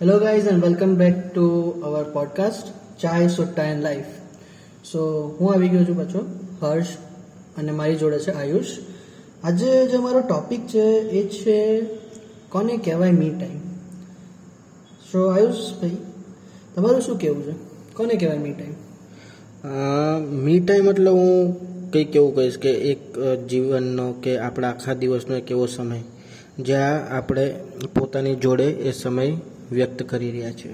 Hello, guys, and welcome back to our podcast, Chai Sutta and Life. સો હું આવી ગયો છું પાછો હર્ષ અને મારી જોડે છે આયુષ. આજે જે મારો ટોપિક છે એ છે કોને કહેવાય મી ટાઈમ સો આયુષ ભાઈ તમારું શું કહેવું છે? કોને કહેવાય મી ટાઈમ મી ટાઈમ એટલે હું કંઈક એવું કહીશ કે એક જીવનનો કે આપણા આખા દિવસનો એક એવો સમય જ્યાં આપણે પોતાની જોડે એ સમય વ્યક્ત કરી રહ્યા છે.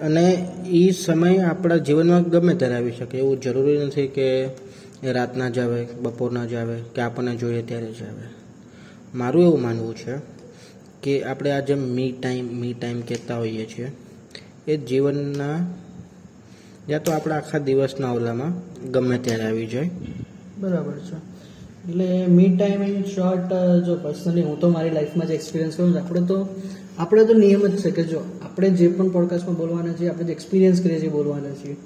અને એ સમય આપણા જીવનમાં ગમે ત્યારે આવી શકે. એવું જરૂરી નથી કે એ રાતના જ આવે બપોરના જ આવે કે આપણને જોઈએ ત્યારે જ આવે મારું એવું માનવું છે કે આપણે આ જેમ મી ટાઈમ મી ટાઈમ કહેતા હોઈએ છીએ, એ જીવનના યા તો આપણા આખા દિવસના ઓલામાં ગમે ત્યારે આવી જાય. બરાબર છે. એટલે મી ટાઈમ ઇન શોર્ટ જો પર્સનલી હું તો મારી લાઈફમાં જે એક્સપિરિયન્સ કરું આપણે તો આપણે તો નિયમ જ છે કે જો આપણે જે પણ પોડકાસ્ટમાં બોલવાના છીએ, આપણે જે એક્સપિરિયન્સ કરીએ છીએ બોલવાના છીએ,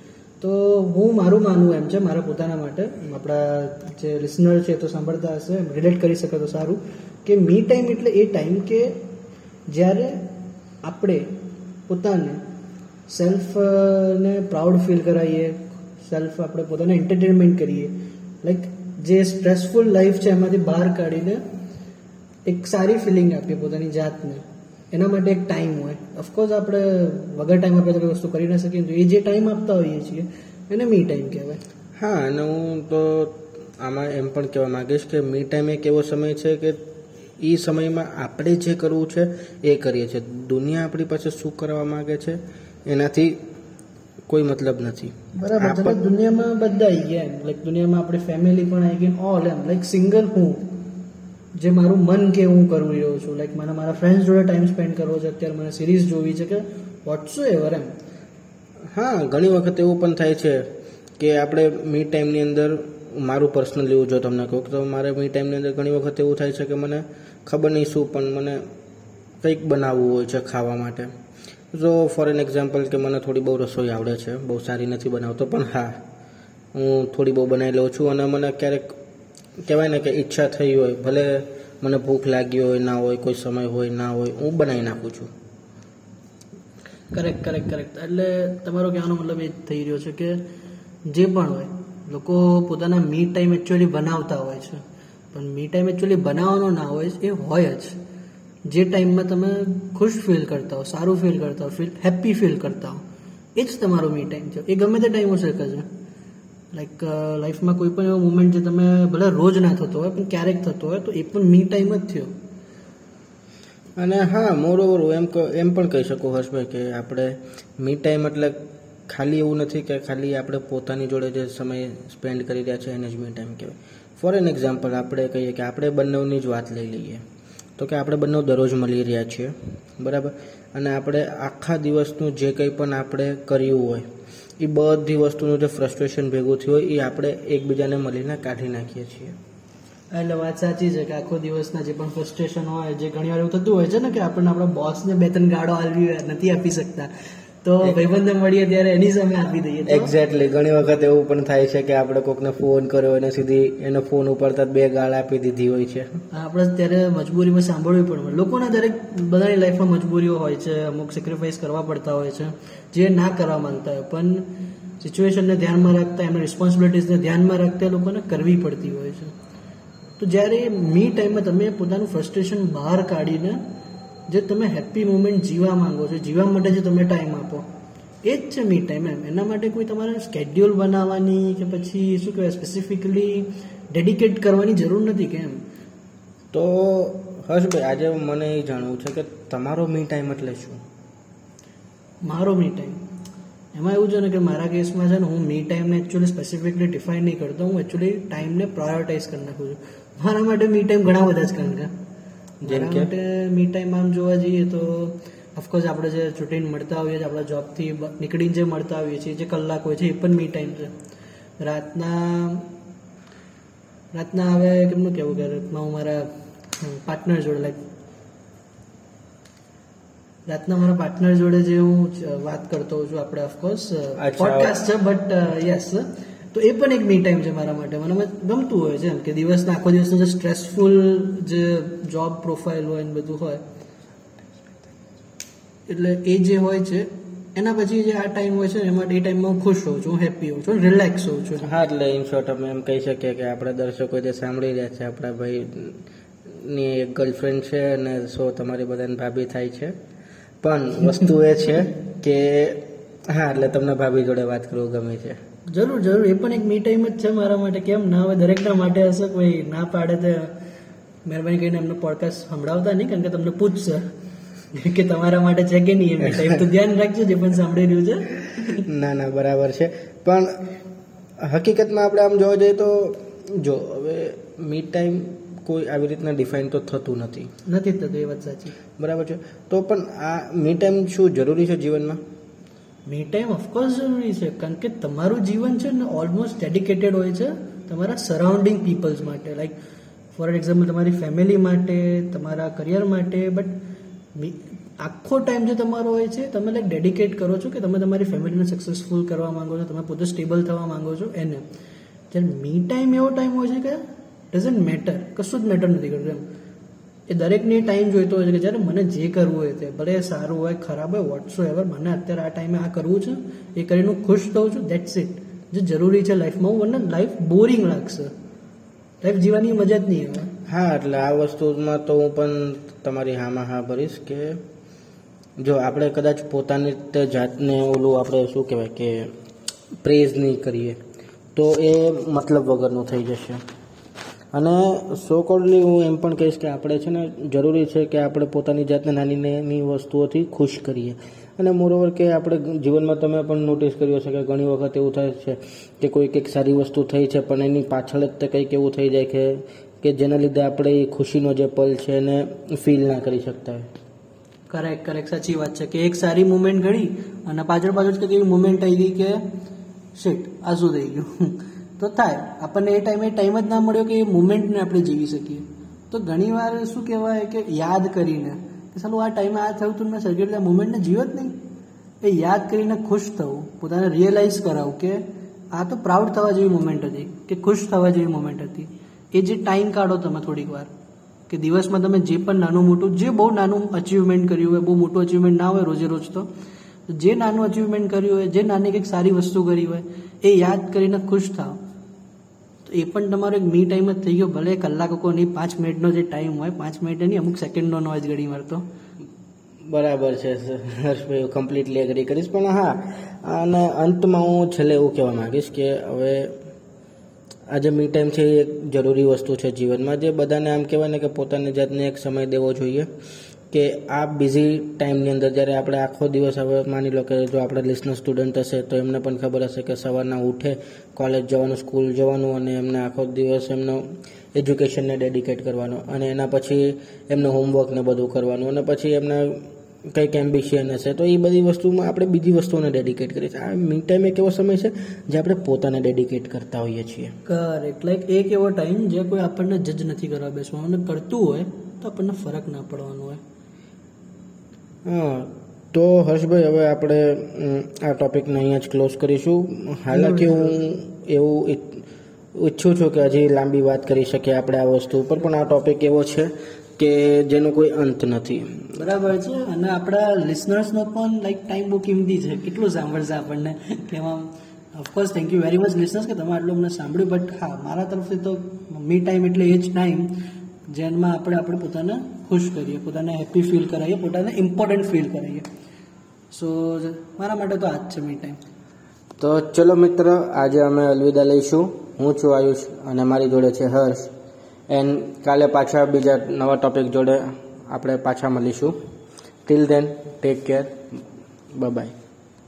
તો હું મારું માનવું એમ છે, મારા પોતાના માટે આપણા જે લિસનર છે તો સાંભળતા હશે રિલેટ કરી શકે તો સારું, કે મી ટાઈમ એટલે એ ટાઈમ કે જ્યારે આપણે પોતાને સેલ્ફને પ્રાઉડ ફીલ કરાવીએ સેલ્ફ આપણે પોતાને એન્ટરટેનમેન્ટ કરીએ લાઈક જે સ્ટ્રેસફુલ લાઈફ છે એમાંથી બહાર કાઢીને એક સારી ફિલિંગ આપીએ પોતાની જાતને એના માટે એક ટાઈમ હોય. ઓફકોર્સ આપણે વગર ટાઈમ આપણે કોઈ વસ્તુ કરી ના શકીએ. તો એ જે ટાઈમ આપતા હોઈએ છીએ એને મી ટાઈમ કહેવાય. હા અને હું તો આમાં એમ પણ કહેવા માંગીશ કે મી ટાઈમ એક એવો સમય છે કે એ સમયમાં આપણે જે કરવું છે એ કરીએ છીએ. દુનિયા આપણી પાસે શું કરવા માંગે છે એનાથી કોઈ મતલબ નથી. બરાબર દુનિયામાં બધા આવી ગયા એમ. લાઈક દુનિયામાં આપણી ફેમિલી પણ આવી ગઈ ઓલ એમ. લાઈક સિંગલ હું. જે મારું મન કે હું કરી રહ્યો છું. લાઈક મને મારા ફ્રેન્ડ્સ જોડે ટાઈમ સ્પેન્ડ કરવો છે. અત્યારે મને સિરીઝ જોવી છે કે વોટ્સો એવર એમ. હા, ઘણી વખત એવું પણ થાય છે કે આપણે મી ટાઈમની અંદર મારું પર્સનલ એવું જો તમને કહું તો મારે મી ટાઈમની અંદર ઘણી વખત એવું થાય છે કે મને ખબર નહીં શું પણ મને કંઈક બનાવવું હોય છે ખાવા માટે. જો ફોર એન એક્ઝામ્પલ કે મને થોડી બહુ રસોઈ આવડે છે, બહુ સારી નથી બનાવતો પણ હા, હું થોડી બહુ બનાવી લઉં છું અને મને ક્યારેક કહેવાય ને કે ઈચ્છા થઈ હોય, ભલે મને ભૂખ લાગી હોય, ના હોય, કોઈ સમય હોય, ના હોય, હું બનાવી નાખું છું. કરેક્ટ કરેક્ટ કરેક્ટ એટલે તમારો કહેવાનો મતલબ એ થઈ રહ્યો છે કે જે પણ હોય, લોકો પોતાના મી ટાઈમ એકચ્યુઅલી બનાવતા હોય છે. પણ મી ટાઈમ એકચ્યુઅલી બનાવવાનો ના હોય એ હોય જ. જે ટાઈમમાં તમે ખુશ ફીલ કરતા હો, સારું ફીલ કરતા હો ફીલ હેપી ફીલ કરતા હો, એ જ તમારો મી ટાઈમ છે. એ ગમે તે ટાઈમ હોઈ શકે છે. લાઈક લાઈફમાં કોઈ પણ એવો મુમેન્ટ જે તમે ભલે રોજ ના થતો હોય, પણ ક્યારેક થતો હોય, તો એ પણ મી ટાઈમ જ થયો. અને હા મોરોવર એમ એમ પણ કહી શકું હર્ષભાઈ કે આપણે મી ટાઈમ એટલે ખાલી એવું નથી કે ખાલી આપણે પોતાની જોડે જે સમય સ્પેન્ડ કરી રહ્યા છે એને જ મી ટાઈમ કહેવાય. ફોર એન એક્ઝામ્પલ આપણે કહીએ કે આપણે બંનેની જ વાત લઈ લઈએ. તો કે આપણે બંને દરરોજ મળી રહ્યા છીએ, બરાબર? અને આપણે આખા દિવસનું જે કંઈ પણ આપણે કર્યું હોય એ બધી વસ્તુનું જે ફ્રસ્ટ્રેશન ભેગું થયું હોય એ આપણે એકબીજાને મળીને કાઢી નાખીએ છીએ. એટલે વાત સાચી છે કે આખો દિવસના જે પણ ફ્રસ્ટ્રેશન હોય, જે ઘણી વાર એવું થતું હોય છે ને કે આપણને આપણા બોસને બે ત્રણ ગાળો આલવી નથી આપી શકતા. તો ભાઈબંધો મળીએ ત્યારે એની સામે આપી દઈએ. એક્ઝેક્ટલી ઘણી વખત એવું પણ થાય છે કે આપણે કોકને ફોન કર્યો અને સીધી એનો ફોન ઉપાડતા બે ગાળ આપી દીધી હોય છે. આપણે ત્યારે મજબૂરીમાં સાંભળવી પડે લોકોના દરેક બધાની લાઈફમાં મજબૂરીઓ હોય છે અમુક સેક્રિફાઈસ કરવા પડતા હોય છે જે ના કરવા માંગતા હોય. પણ સિચ્યુએશનને ધ્યાનમાં રાખતા એમની રિસ્પોન્સિબિલિટીઝને ધ્યાનમાં રાખતા લોકોને કરવી પડતી હોય છે. તો જ્યારે મી ટાઈમમાં તમે પોતાનું ફ્રસ્ટ્રેશન બહાર કાઢીને જે તમે હેપી મુમેન્ટ જીવા માંગો છો જીવા માટે જે તમે ટાઈમ આપો એ જ છે મી ટાઈમ એમ. એના માટે કોઈ તમારે સ્કેડ્યુલ બનાવવાની કે પછી શું કહેવાય સ્પેસિફિકલી ડેડિકેટ કરવાની જરૂર નથી કે એમ? તો હર્ષભાઈ આજે મને એ જાણવું છે કે તમારો મી ટાઈમ એટલે શું? મારો મી ટાઈમ એમાં એવું છે ને કે મારા કેસમાં છે ને હું મી ટાઈમને એકચ્યુઅલી સ્પેસિફિકલી ડિફાઇન નહીં કરતો હું એકચ્યુઅલી ટાઈમને પ્રાયોરિટાઇઝ કરી નાખું છું. મારા માટે મી ટાઈમ ઘણા બધા જ કારણ કે જેમ કે? મી ટાઈમ આમ જોવા જઈએ તો ઓફકોર્સ આપણે જે છૂટીને મળતા હોઈએ છીએ આપણા જોબથી નીકળીને જે મળતા હોઈએ છીએ જે કલાક હોય છે એ પણ મી ટાઈમ છે રાતના રાતના હવે કેમનું કહેવું કે રાતમાં હું મારા પાર્ટનર જોડે લાઈક રાતના મારા પાર્ટનર જોડે જે હું વાત કરતો હોઉં છું આપણે ઓફકોર્સ. પોડકાસ્ટ છે બટ યસ તો એ પણ એક મી ટાઈમ છે મારા માટે. મને ગમતું હોય છે એમ કે દિવસના આખો દિવસનો જે સ્ટ્રેસફુલ જે જોબ પ્રોફાઇલ હોય ને બધું હોય, એટલે એ જે હોય છે, એના પછી જે આ ટાઈમ હોય છે એમાં એ ટાઈમમાં હું ખુશ હોઉં છું હેપી હોઉં છું રિલેક્સ હોઉં છું. હા, એટલે ઇન શોર્ટ અમે એમ કહી શકીએ કે આપણા દર્શકો જે સાંભળી રહ્યા છે, આપણા ભાઈ ની એક ગર્લફ્રેન્ડ છે અને સો તમારી બધાને ભાભી થાય છે. પણ વસ્તુ એ છે કે, હા, એટલે તમને ભાભી જોડે વાત કરવું ગમે છે. જરૂર જરૂર. એ પણ એક મી ટાઈમ જ છે મારા માટે. કેમ? ના હવે દરેકના માટે હશે કોઈ ના પાડે તો મહેરબાની કરીને એમનો પોડકાસ્ટ સંભળાવતા નહીં કારણ કે તમને પૂછશે કે તમારા માટે છે કે નહીં એ મી ટાઈમ તો ધ્યાન રાખજો જે પણ સાંભળી રહ્યું છે. ના ના બરાબર છે. પણ હકીકતમાં આપણે આમ જોવા જઈએ તો જો હવે મીડ ટાઈમ કોઈ આવી રીતના ડિફાઇન તો થતું નથી. નથી થતું એ વાત સાચી. બરાબર છે. તો પણ આ મી ટાઈમ શું જરૂરી છે જીવનમાં? મી ટાઈમ ઓફકોર્સ જરૂરી છે, કારણ કે તમારું જીવન છે ને ઓલમોસ્ટ ડેડિકેટેડ હોય છે તમારા સરાઉન્ડિંગ પીપલ્સ માટે. લાઈક ફોર એક્ઝામ્પલ તમારી ફેમિલી માટે, તમારા કરિયર માટે બટ આખો ટાઈમ જે તમારો હોય છે, તમે લાઈક ડેડિકેટ કરો છો કે તમે તમારી ફેમિલીને સક્સેસફુલ કરવા માંગો છો, તમે પોતે સ્ટેબલ થવા માંગો છો, એને. જ્યારે મી ટાઈમ એવો ટાઈમ હોય છે કે ડઝન્ટ મેટર કશું જ મેટર નથી કરતું એમ. એ દરેકને ટાઈમ જોઈતો હોય છે કે જ્યારે મને જે કરવું હોય તે, ભલે સારું હોય, ખરાબ હોય વોટ્સો એવર મને અત્યારે આ ટાઈમે આ કરવું છે, એ કરીને હું ખુશ થઉં છું દેટ્સ ઇટ જે જરૂરી છે લાઈફમાં હું મને લાઈફ બોરિંગ લાગશે. લાઈફ જીવવાની મજા જ નહીં આવે. હા, એટલે આ વસ્તુમાં તો હું પણ તમારી હામાં હા ભરીશ કે જો આપણે કદાચ પોતાની રીતે જાતને ઓલું આપણે શું કહેવાય કે પ્રેઝ નહીં કરીએ, તો એ મતલબ વગરનું થઈ જશે. અને સો કોડલી હું એમ પણ કહીશ કે આપણે છે ને જરૂરી છે કે આપણે પોતાની જાતને નાની નાની વસ્તુઓથી ખુશ કરીએ. અને મોરોવર કે આપણે જીવનમાં તમે પણ નોટિસ કર્યું હશે કે ઘણી વખત એવું થાય છે કે કોઈ કંઈક સારી વસ્તુ થઈ છે પણ એની પાછળ જ તે કંઈક એવું થઈ જાય કે કે જેના લીધે આપણે એ ખુશીનો જે પલ છે એને ફીલ ના કરી શકતા હોય. કરેક્ટ કરેક્ટ સાચી વાત છે કે એક સારી મુમેન્ટ ઘડી અને પાછળ પાછળ કંઈક એવી મુમેન્ટ આવી ગઈ કે શિટ આ શું થઈ ગયું? તો થાય. આપણને એ ટાઈમે ટાઈમ જ ના મળ્યો કે એ મુમેન્ટને આપણે જીવી શકીએ. તો ઘણીવાર શું કહેવાય કે યાદ કરીને કે સાલું આ ટાઈમે આ થયું હતું મેં સરખી આ મુમેન્ટને જીવ્યો જ નહીં. એ યાદ કરીને ખુશ થવું, પોતાને રિયલાઇઝ કરાવું કે આ તો પ્રાઉડ થવા જેવી મુમેન્ટ હતી, કે ખુશ થવા જેવી મુમેન્ટ હતી. એ જે ટાઈમ કાઢો તમે થોડીક વાર, કે દિવસમાં તમે જે પણ નાનું મોટું, જે બહુ નાનું અચીવમેન્ટ કર્યું હોય, બહુ મોટું અચીવમેન્ટ ના હોય રોજે રોજ તો, જે નાનું અચીવમેન્ટ કર્યું હોય, જે નાની કંઈક સારી વસ્તુ કરી હોય, એ યાદ કરીને ખુશ થાવ. તો એ પણ તમારો એક મી ટાઈમ જ થઈ ગયો. ભલે કલાકો નહીં, પાંચ મિનિટનો જે ટાઈમ હોય, પાંચ મિનિટ નહીં, અમુક સેકન્ડનો જ ઘણી વાર તો. બરાબર છે હર્ષભાઈ, હું કમ્પ્લીટલી એગ્રી કરીશ. પણ હા, અને અંતમાં હું છેલ્લે એવું કહેવા માંગીશ કે હવે આ જે મી ટાઈમ છે એ એક જરૂરી વસ્તુ છે જીવનમાં. જે બધાને આમ કહેવાય ને કે પોતાની જાતને એક સમય દેવો જોઈએ. કે આ બિઝી ટાઈમની અંદર જ્યારે આપણે આખો દિવસ હવે માની લો કે જો આપણે લિસનર સ્ટુડન્ટ હશે તો એમને પણ ખબર હશે કે સવારના ઉઠે કોલેજ જવાનું સ્કૂલ જવાનું અને એમને આખો દિવસ એમનો એજ્યુકેશનને ડેડિકેટ કરવાનો અને એના પછી એમનું હોમવર્કને બધું કરવાનું અને પછી એમને કંઈક એમ્બિશિયન હશે. તો એ બધી વસ્તુમાં આપણે બીજી વસ્તુઓને ડેડિકેટ કરીએ છીએ. આ મી ટાઈમ એક એવો સમય છે જે આપણે પોતાને ડેડિકેટ કરતા હોઈએ છીએ. કરેક્ટ લાઈક એક એવો ટાઈમ જે કોઈ આપણને જજ નથી કરવા બેસવાનું. અને કરતું હોય તો આપણને ફરક ના પડવાનો હોય. હા, તો હર્ષભાઈ, હવે આપણે આ ટોપિકને અહીંયા જ ક્લોઝ કરીશું. હાલાકી હું એવું ઈચ્છું છું કે હજી લાંબી વાત કરી શકીએ આપણે આ વસ્તુ ઉપર, પણ આ ટોપિક એવો છે કે જેનો કોઈ અંત નથી. બરાબર છે, અને આપણા લિસનર્સનો પણ લાઈક ટાઈમ બહુ કિંમતી છે. કેટલું સાંભળશે આપણને? એમાં of course thank you very much listeners કે તમે આટલું અમને સાંભળ્યું બટ હા, મારા તરફથી તો મી ટાઈમ એટલે એ જ ટાઈમ જેમાં આપણે આપણે પોતાને ખુશ કરીએ, પોતાને હેપી ફીલ કરાવીએ પોતાને ઇમ્પોર્ટન્ટ ફીલ કરાવીએ સો મારા માટે તો આ જ છે મી ટાઈમ તો ચલો મિત્ર, આજે અમે અલવિદા લઈશું. હું છું આયુષ અને મારી જોડે છે હર્ષ. એન્ડ કાલે પાછા બીજા નવા ટોપિક જોડે આપણે પાછા મળીશું. Till then take care bye